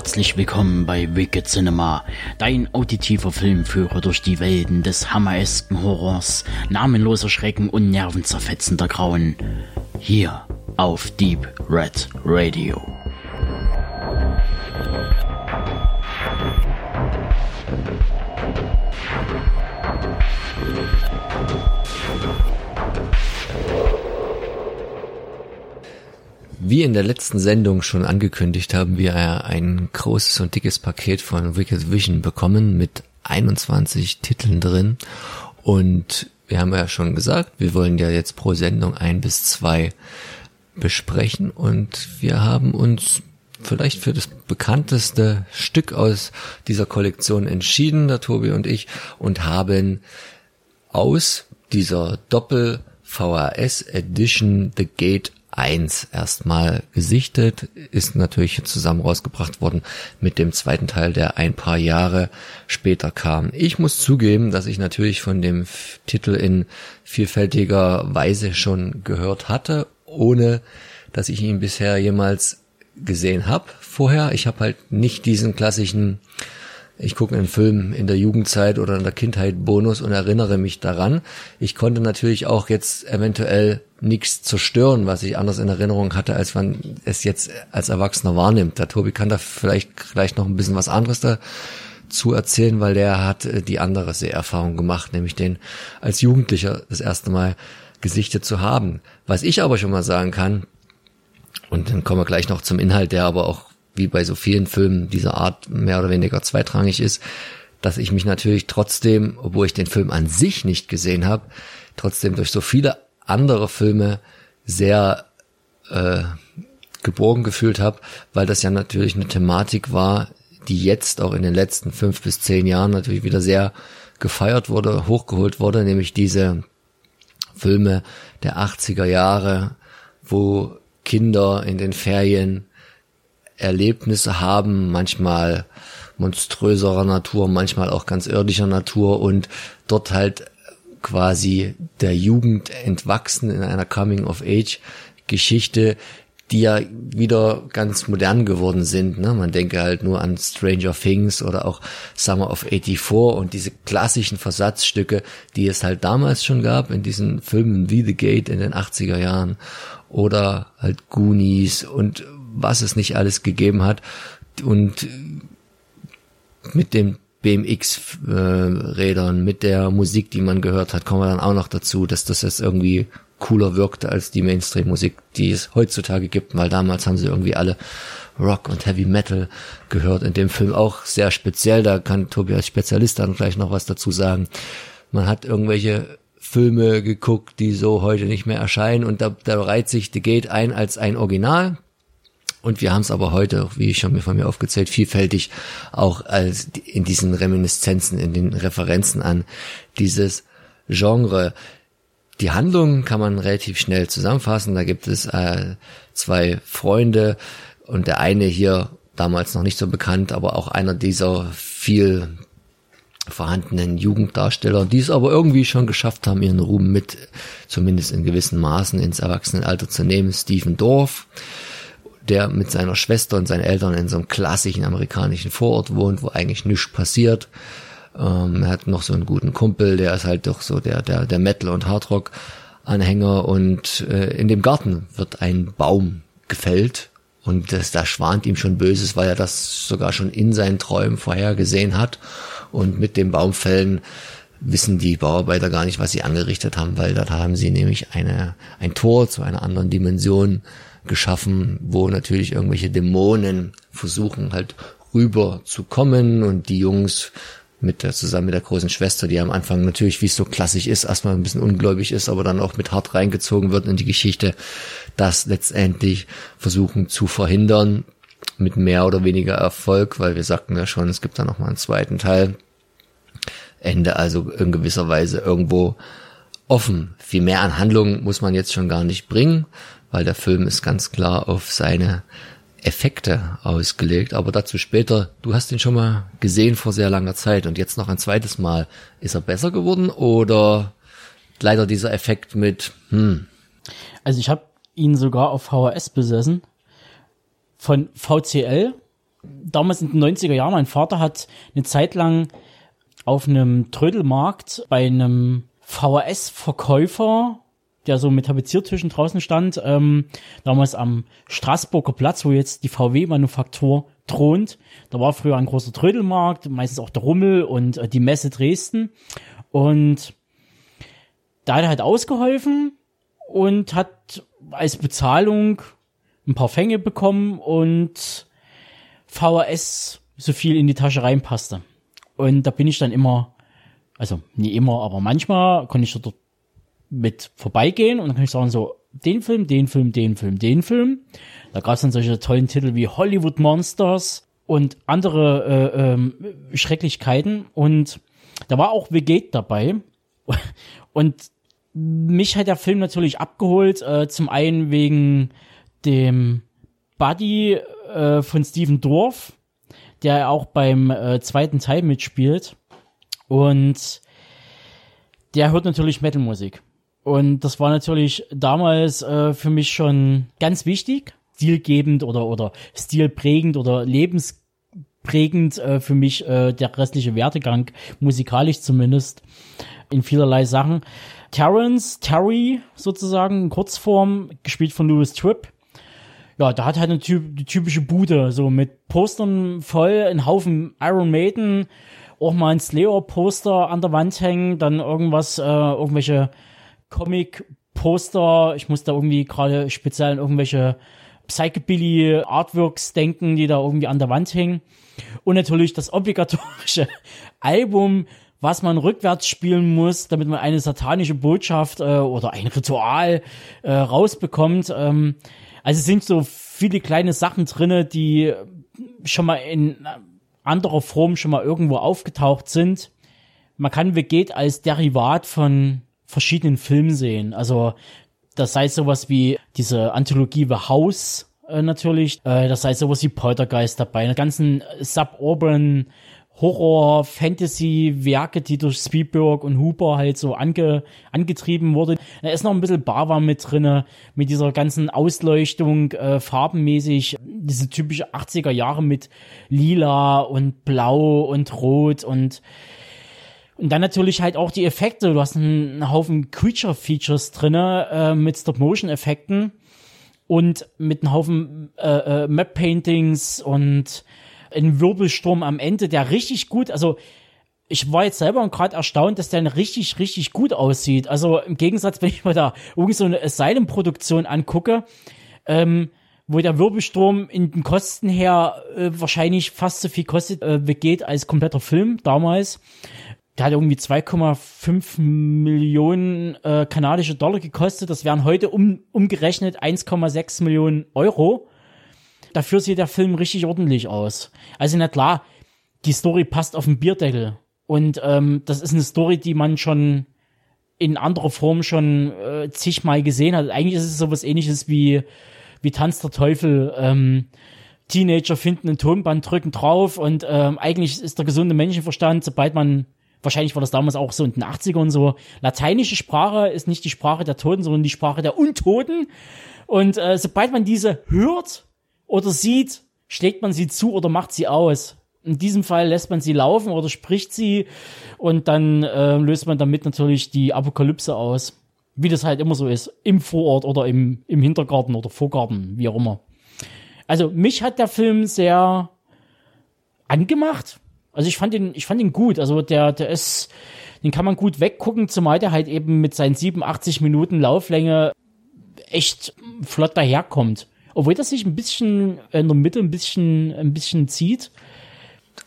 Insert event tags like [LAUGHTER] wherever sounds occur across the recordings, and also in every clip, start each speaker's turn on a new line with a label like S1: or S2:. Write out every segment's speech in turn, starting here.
S1: Herzlich willkommen bei Wicked Cinema, dein auditiver Filmführer durch die Welten des hammeresken Horrors, namenloser Schrecken und nervenzerfetzender Grauen. Hier auf Deep Red Radio.
S2: Wie in der letzten Sendung schon angekündigt, haben wir ein großes und dickes Paket von Wicked Vision bekommen mit 21 Titeln drin. Und wir haben ja schon gesagt, wir wollen ja jetzt pro Sendung ein bis zwei besprechen. Und wir haben uns vielleicht für das bekannteste Stück aus dieser Kollektion entschieden, der Tobi und ich, und haben aus dieser Doppel VHS Edition The Gate 1 erstmal gesichtet, ist natürlich zusammen rausgebracht worden mit dem zweiten Teil, der ein paar Jahre später kam. Ich muss zugeben, dass ich natürlich von dem Titel in vielfältiger Weise schon gehört hatte, ohne dass ich ihn bisher jemals gesehen habe vorher. Ich habe halt nicht diesen klassischen ich gucke einen Film in der Jugendzeit oder in der Kindheit Bonus und erinnere mich daran. Ich konnte natürlich auch jetzt eventuell nichts zerstören, was ich anders in Erinnerung hatte, als man es jetzt als Erwachsener wahrnimmt. Der Tobi kann da vielleicht gleich noch ein bisschen was anderes dazu erzählen, weil der hat äh, die andere Seherfahrung gemacht, nämlich den als Jugendlicher das erste Mal gesichtet zu haben. Was ich aber schon mal sagen kann, und dann kommen wir gleich noch zum Inhalt, der aber auch wie bei so vielen Filmen dieser Art mehr oder weniger zweitrangig ist, dass ich mich natürlich trotzdem, obwohl ich den Film an sich nicht gesehen habe, trotzdem durch so viele andere Filme sehr äh, geborgen gefühlt habe, weil das ja natürlich eine Thematik war, die jetzt auch in den letzten fünf bis zehn Jahren natürlich wieder sehr gefeiert wurde, hochgeholt wurde, nämlich diese Filme der 80er Jahre, wo Kinder in den Ferien Erlebnisse haben, manchmal monströserer Natur, manchmal auch ganz irdischer Natur und dort halt quasi der Jugend entwachsen in einer Coming-of-Age-Geschichte, die ja wieder ganz modern geworden sind. Ne? Man denke halt nur an Stranger Things oder auch Summer of 84 und diese klassischen Versatzstücke, die es halt damals schon gab in diesen Filmen wie The Gate in den 80er Jahren oder halt Goonies und was es nicht alles gegeben hat. Und mit den BMX-Rädern, äh, mit der Musik, die man gehört hat, kommen wir dann auch noch dazu, dass das jetzt irgendwie cooler wirkte als die Mainstream-Musik, die es heutzutage gibt, weil damals haben sie irgendwie alle Rock und Heavy Metal gehört. In dem Film auch sehr speziell, da kann Tobi als Spezialist dann gleich noch was dazu sagen. Man hat irgendwelche Filme geguckt, die so heute nicht mehr erscheinen und da, da reiht sich The Gate ein als ein Original, und wir haben es aber heute, wie ich schon von mir aufgezählt, vielfältig auch als in diesen Reminiszenzen, in den Referenzen an dieses Genre. Die Handlung kann man relativ schnell zusammenfassen. Da gibt es äh, zwei Freunde und der eine hier damals noch nicht so bekannt, aber auch einer dieser viel vorhandenen Jugenddarsteller, die es aber irgendwie schon geschafft haben, ihren Ruhm mit, zumindest in gewissen Maßen, ins Erwachsenenalter zu nehmen. Stephen Dorff der mit seiner Schwester und seinen Eltern in so einem klassischen amerikanischen Vorort wohnt, wo eigentlich nichts passiert. Ähm, er hat noch so einen guten Kumpel, der ist halt doch so der, der, der Metal- und Hardrock-Anhänger. Und äh, in dem Garten wird ein Baum gefällt. Und das, da schwant ihm schon Böses, weil er das sogar schon in seinen Träumen vorhergesehen hat. Und mit dem Baumfällen wissen die Bauarbeiter gar nicht, was sie angerichtet haben, weil da haben sie nämlich eine, ein Tor zu einer anderen Dimension geschaffen, wo natürlich irgendwelche Dämonen versuchen halt rüber zu kommen und die Jungs mit der, zusammen mit der großen Schwester, die am Anfang natürlich, wie es so klassisch ist, erstmal ein bisschen ungläubig ist, aber dann auch mit hart reingezogen wird in die Geschichte, das letztendlich versuchen zu verhindern mit mehr oder weniger Erfolg, weil wir sagten ja schon, es gibt da noch mal einen zweiten Teil. Ende also in gewisser Weise irgendwo offen. Viel mehr an Handlung muss man jetzt schon gar nicht bringen weil der Film ist ganz klar auf seine Effekte ausgelegt, aber dazu später. Du hast ihn schon mal gesehen vor sehr langer Zeit und jetzt noch ein zweites Mal. Ist er besser geworden oder leider dieser Effekt mit, hm?
S3: Also ich habe ihn sogar auf VHS besessen von VCL damals in den 90er Jahren, mein Vater hat eine Zeit lang auf einem Trödelmarkt bei einem VHS-Verkäufer, der so mit Tapeziertischen draußen stand, ähm, damals am Straßburger Platz, wo jetzt die VW-Manufaktur thront. Da war früher ein großer Trödelmarkt, meistens auch der Rummel und äh, die Messe Dresden. Und da hat er halt ausgeholfen und hat als Bezahlung ein paar Fänge bekommen und VHS so viel in die Tasche reinpasste. Und da bin ich dann immer, also nie immer, aber manchmal konnte ich dort mit vorbeigehen und dann kann ich sagen so, den Film, den Film, den Film, den Film. Da gab es dann solche tollen Titel wie Hollywood Monsters und andere äh, ähm, Schrecklichkeiten. Und da war auch Vegate dabei. [LAUGHS] Und mich hat der Film natürlich abgeholt. Äh, zum einen wegen dem Buddy äh, von Steven Dorff, der auch beim äh, zweiten Teil mitspielt. Und der hört natürlich Metalmusik. Und das war natürlich damals äh, für mich schon ganz wichtig, stilgebend oder, oder stilprägend oder lebensprägend äh, für mich äh, der restliche Wertegang, musikalisch zumindest, in vielerlei Sachen. Terrence, Terry sozusagen, Kurzform, gespielt von Louis Tripp, ja, da hat halt eine typ, die typische Bude, so mit Postern voll, ein Haufen Iron Maiden, auch mal ein Slayer-Poster an der Wand hängen, dann irgendwas, äh, irgendwelche Comic-Poster. Ich muss da irgendwie gerade speziell an irgendwelche Psychobilly Artworks denken, die da irgendwie an der Wand hängen. Und natürlich das obligatorische [LAUGHS] Album, was man rückwärts spielen muss, damit man eine satanische Botschaft äh, oder ein Ritual äh, rausbekommt. Ähm, also es sind so viele kleine Sachen drinne, die schon mal in anderer Form schon mal irgendwo aufgetaucht sind. Man kann Veget als Derivat von verschiedenen Filmen sehen. Also das sei sowas wie diese Anthologie The House äh, natürlich, äh, das sei sowas wie Poltergeist dabei, eine ganzen Suburban Horror, Fantasy-Werke, die durch Spielberg und Hooper halt so ange, angetrieben wurden. Da ist noch ein bisschen Bava mit drinne, mit dieser ganzen Ausleuchtung, äh, farbenmäßig, diese typische 80er Jahre mit lila und blau und rot und und dann natürlich halt auch die Effekte. Du hast einen, einen Haufen Creature-Features drinne äh, mit Stop-Motion-Effekten und mit einem Haufen äh, äh, Map-Paintings und ein Wirbelsturm am Ende, der richtig gut, also ich war jetzt selber gerade erstaunt, dass der richtig, richtig gut aussieht. Also im Gegensatz, wenn ich mir da irgendwie so eine Asylum-Produktion angucke, ähm, wo der Wirbelsturm in den Kosten her äh, wahrscheinlich fast so viel kostet, äh, geht als kompletter Film damals. Der hat irgendwie 2,5 Millionen äh, kanadische Dollar gekostet. Das wären heute um, umgerechnet 1,6 Millionen Euro. Dafür sieht der Film richtig ordentlich aus. Also na klar, die Story passt auf den Bierdeckel. Und ähm, das ist eine Story, die man schon in anderer Form schon äh, zigmal gesehen hat. Eigentlich ist es sowas ähnliches wie, wie Tanz der Teufel. Ähm, Teenager finden ein Tonband, drücken drauf und ähm, eigentlich ist der gesunde Menschenverstand, sobald man, wahrscheinlich war das damals auch so in den 80ern so, lateinische Sprache ist nicht die Sprache der Toten, sondern die Sprache der Untoten. Und äh, sobald man diese hört, oder sieht, schlägt man sie zu oder macht sie aus. In diesem Fall lässt man sie laufen oder spricht sie und dann äh, löst man damit natürlich die Apokalypse aus. Wie das halt immer so ist. Im Vorort oder im, im Hintergarten oder Vorgarten, wie auch immer. Also mich hat der Film sehr angemacht. Also ich fand ihn, ich fand ihn gut. Also der, der ist, den kann man gut weggucken, zumal der halt eben mit seinen 87 Minuten Lauflänge echt flott daherkommt. Obwohl das sich ein bisschen in der Mitte ein bisschen, ein bisschen zieht.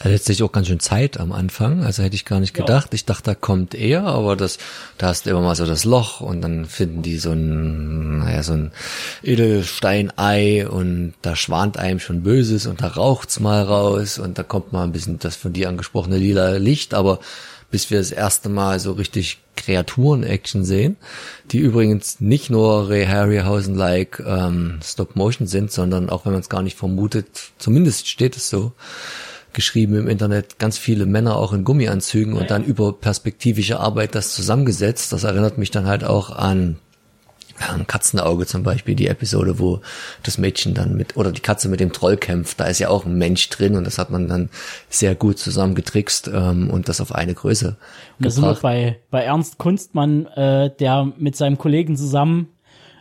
S2: Er lässt sich auch ganz schön Zeit am Anfang, also hätte ich gar nicht gedacht. Ja. Ich dachte, da kommt er, aber das, da hast du immer mal so das Loch und dann finden die so ein, naja, so ein Edelsteinei und da schwant einem schon Böses und da raucht's mal raus und da kommt mal ein bisschen das von dir angesprochene lila Licht, aber bis wir das erste Mal so richtig Kreaturen-Action sehen, die übrigens nicht nur Ray Harryhausen-like ähm, Stop-Motion sind, sondern auch wenn man es gar nicht vermutet, zumindest steht es so, geschrieben im Internet, ganz viele Männer auch in Gummianzügen und dann über perspektivische Arbeit das zusammengesetzt. Das erinnert mich dann halt auch an Katzenauge zum Beispiel, die Episode, wo das Mädchen dann mit, oder die Katze mit dem Troll kämpft, da ist ja auch ein Mensch drin und das hat man dann sehr gut zusammen getrickst ähm, und das auf eine Größe
S3: Und da sind wir bei, bei Ernst Kunstmann, äh, der mit seinem Kollegen zusammen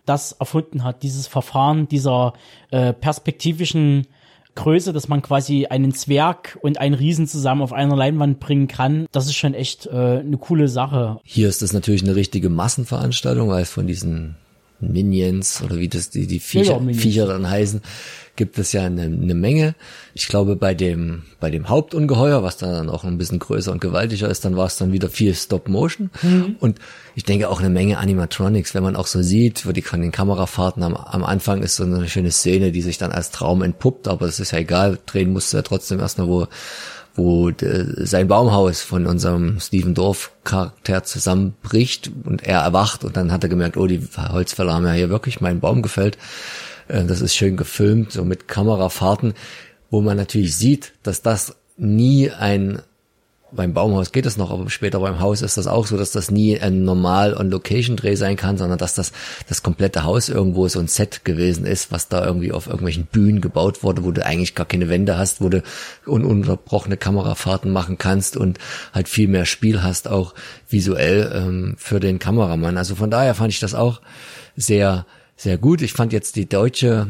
S3: das erfunden hat, dieses Verfahren dieser äh, perspektivischen Größe, dass man quasi einen Zwerg und einen Riesen zusammen auf einer Leinwand bringen kann. Das ist schon echt äh, eine coole Sache.
S2: Hier ist das natürlich eine richtige Massenveranstaltung, weil von diesen Minions oder wie das die, die Viecher,
S3: Ja.
S2: Viecher dann heißen, gibt es ja eine, eine Menge. Ich glaube, bei dem, bei dem Hauptungeheuer, was dann auch ein bisschen größer und gewaltiger ist, dann war es dann wieder viel Stop Motion. Und ich denke auch eine Menge Animatronics, wenn man auch so sieht, wo die von den Kamerafahrten am, am Anfang ist so eine schöne Szene, die sich dann als Traum entpuppt, aber das ist ja egal, drehen musste er trotzdem erstmal, wo wo äh, sein Baumhaus von unserem Steven Dorf Charakter zusammenbricht und er erwacht und dann hat er gemerkt, oh, die Holzfäller haben ja hier wirklich meinen Baum gefällt. Äh, Das ist schön gefilmt, so mit Kamerafahrten, wo man natürlich sieht, dass das nie ein beim Baumhaus geht es noch, aber später beim Haus ist das auch so, dass das nie ein normal On-Location-Dreh sein kann, sondern dass das das komplette Haus irgendwo so ein Set gewesen ist, was da irgendwie auf irgendwelchen Bühnen gebaut wurde, wo du eigentlich gar keine Wände hast, wo du ununterbrochene Kamerafahrten machen kannst und halt viel mehr Spiel hast, auch visuell ähm, für den Kameramann. Also von daher fand ich das auch sehr, sehr gut. Ich fand jetzt die deutsche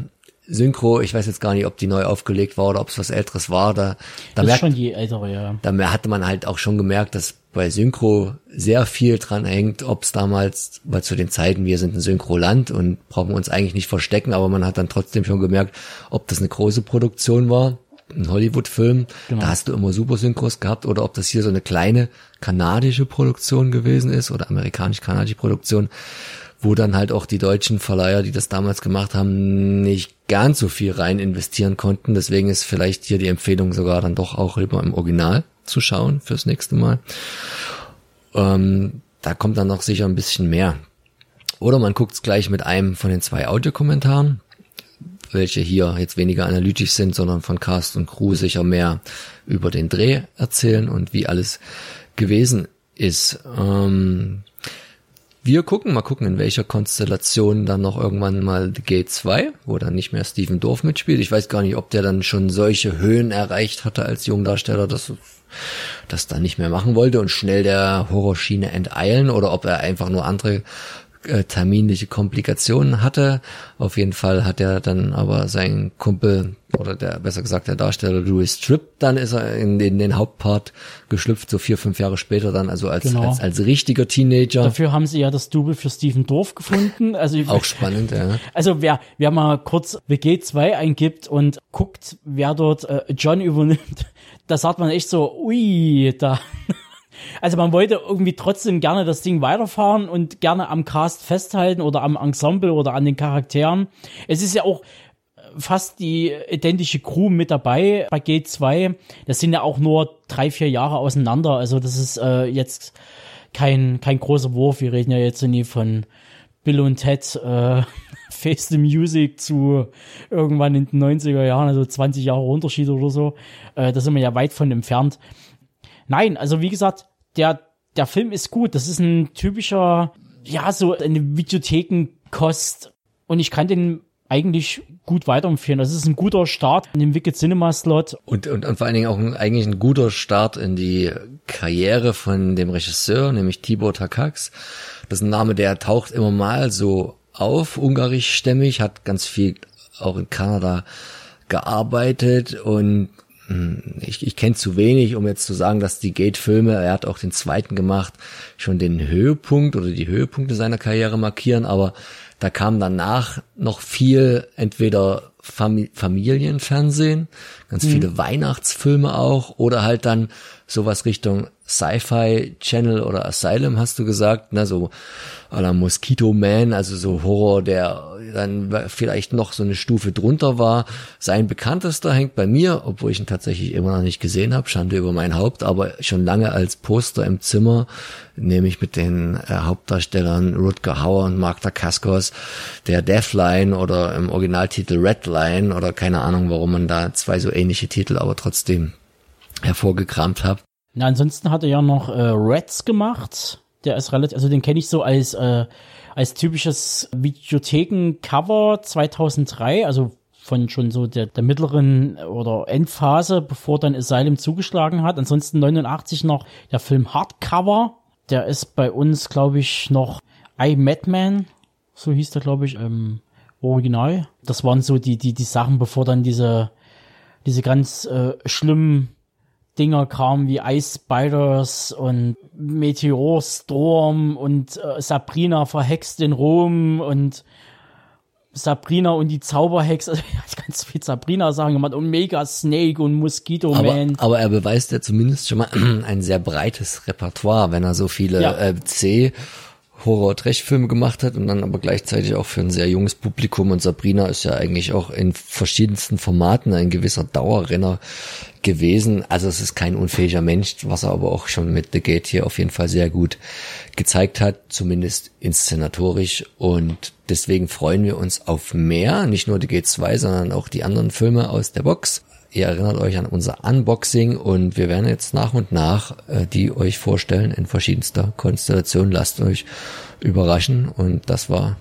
S2: Synchro, ich weiß jetzt gar nicht, ob die neu aufgelegt war oder ob es was älteres war. Da, da merkt,
S3: schon die ältere, ja.
S2: da hatte man halt auch schon gemerkt, dass bei Synchro sehr viel dran hängt, ob es damals, weil zu den Zeiten, wir sind ein Synchroland und brauchen uns eigentlich nicht verstecken, aber man hat dann trotzdem schon gemerkt, ob das eine große Produktion war, ein Hollywood-Film,
S3: Genau.
S2: da hast du immer super Synchros gehabt, oder ob das hier so eine kleine kanadische Produktion gewesen ist oder amerikanisch-kanadische Produktion, wo dann halt auch die deutschen Verleiher, die das damals gemacht haben, nicht ganz so viel rein investieren konnten. Deswegen ist vielleicht hier die Empfehlung sogar dann doch auch lieber im Original zu schauen fürs nächste Mal. Ähm, da kommt dann noch sicher ein bisschen mehr. Oder man guckt's gleich mit einem von den zwei Audiokommentaren, welche hier jetzt weniger analytisch sind, sondern von Cast und Crew sicher mehr über den Dreh erzählen und wie alles gewesen ist. Ähm, wir gucken, mal gucken, in welcher Konstellation dann noch irgendwann mal The Gate 2, wo dann nicht mehr Steven Dorf mitspielt. Ich weiß gar nicht, ob der dann schon solche Höhen erreicht hatte als Jungdarsteller, dass das dann nicht mehr machen wollte und schnell der Horrorschiene enteilen oder ob er einfach nur andere äh, terminliche Komplikationen hatte. Auf jeden Fall hat er dann aber sein Kumpel oder der besser gesagt der Darsteller Louis Tripp, dann ist er in, den den Hauptpart geschlüpft, so vier, fünf Jahre später dann, also als,
S3: Genau.
S2: als, als richtiger Teenager.
S3: Dafür haben sie ja das Double für Steven Dorf gefunden. Also,
S2: Auch spannend, ja.
S3: also wer, wer mal kurz WG2 eingibt und guckt, wer dort äh, John übernimmt, [LAUGHS] da sagt man echt so, ui, da. Also man wollte irgendwie trotzdem gerne das Ding weiterfahren und gerne am Cast festhalten oder am Ensemble oder an den Charakteren. Es ist ja auch fast die identische Crew mit dabei bei G2. Das sind ja auch nur drei, vier Jahre auseinander. Also das ist äh, jetzt kein, kein großer Wurf. Wir reden ja jetzt nie von Bill und Ted äh, [LAUGHS] Face the Music zu irgendwann in den 90er Jahren, also 20 Jahre Unterschied oder so. Äh, da sind wir ja weit von entfernt. Nein, also wie gesagt, der, der Film ist gut. Das ist ein typischer, ja, so eine Videothekenkost. Und ich kann den eigentlich gut weiterempfehlen. Das ist ein guter Start in dem Wicked Cinema Slot.
S2: Und, und, und vor allen Dingen auch ein, eigentlich ein guter Start in die Karriere von dem Regisseur, nämlich Tibor Takacs. Das ist ein Name, der taucht immer mal so auf, ungarischstämmig, hat ganz viel auch in Kanada gearbeitet und ich, ich kenne zu wenig, um jetzt zu sagen, dass die Gate-Filme, er hat auch den zweiten gemacht, schon den Höhepunkt oder die Höhepunkte seiner Karriere markieren, aber da kam danach noch viel, entweder Fam Familienfernsehen, ganz viele Weihnachtsfilme auch, oder halt dann sowas Richtung Sci-Fi Channel oder Asylum, hast du gesagt, ne, so à la Mosquito Man, also so Horror, der dann vielleicht noch so eine Stufe drunter war. Sein bekanntester hängt bei mir, obwohl ich ihn tatsächlich immer noch nicht gesehen habe, Schande über mein Haupt, aber schon lange als Poster im Zimmer, nämlich mit den äh, Hauptdarstellern Rutger Hauer und Mark Dacascos, der Deathline oder im Originaltitel Redline oder keine Ahnung, warum man da zwei so ähnliche Titel aber trotzdem hervorgekramt hat.
S3: Na, ansonsten hat er ja noch äh, Reds gemacht. Der ist relativ, also den kenne ich so als, äh, als typisches Videotheken-Cover 2003, also von schon so der, der mittleren oder Endphase, bevor dann Asylum zugeschlagen hat. Ansonsten 89 noch der Film Hardcover. Der ist bei uns, glaube ich, noch I Madman, so hieß der, glaube ich, im Original. Das waren so die, die, die Sachen, bevor dann diese, diese ganz äh, schlimmen Dinger kamen wie Ice Spiders und Meteorstorm und äh, Sabrina verhext in Rom und Sabrina und die Zauberhexe, also [LAUGHS] ich kann ganz viel Sabrina sagen gemacht und Mega Snake und Mosquito
S2: aber,
S3: Man.
S2: Aber er beweist ja zumindest schon mal [CLEARS THROAT] ein sehr breites Repertoire, wenn er so viele ja. äh, C Horror-Trash-Filme gemacht hat und dann aber gleichzeitig auch für ein sehr junges Publikum. Und Sabrina ist ja eigentlich auch in verschiedensten Formaten ein gewisser Dauerrenner gewesen. Also es ist kein unfähiger Mensch, was er aber auch schon mit The Gate hier auf jeden Fall sehr gut gezeigt hat, zumindest inszenatorisch. Und deswegen freuen wir uns auf mehr, nicht nur The Gate 2, sondern auch die anderen Filme aus der Box. Ihr erinnert euch an unser Unboxing und wir werden jetzt nach und nach äh, die euch vorstellen in verschiedenster Konstellation. Lasst euch überraschen und das war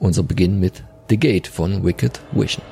S2: unser Beginn mit The Gate von Wicked Vision.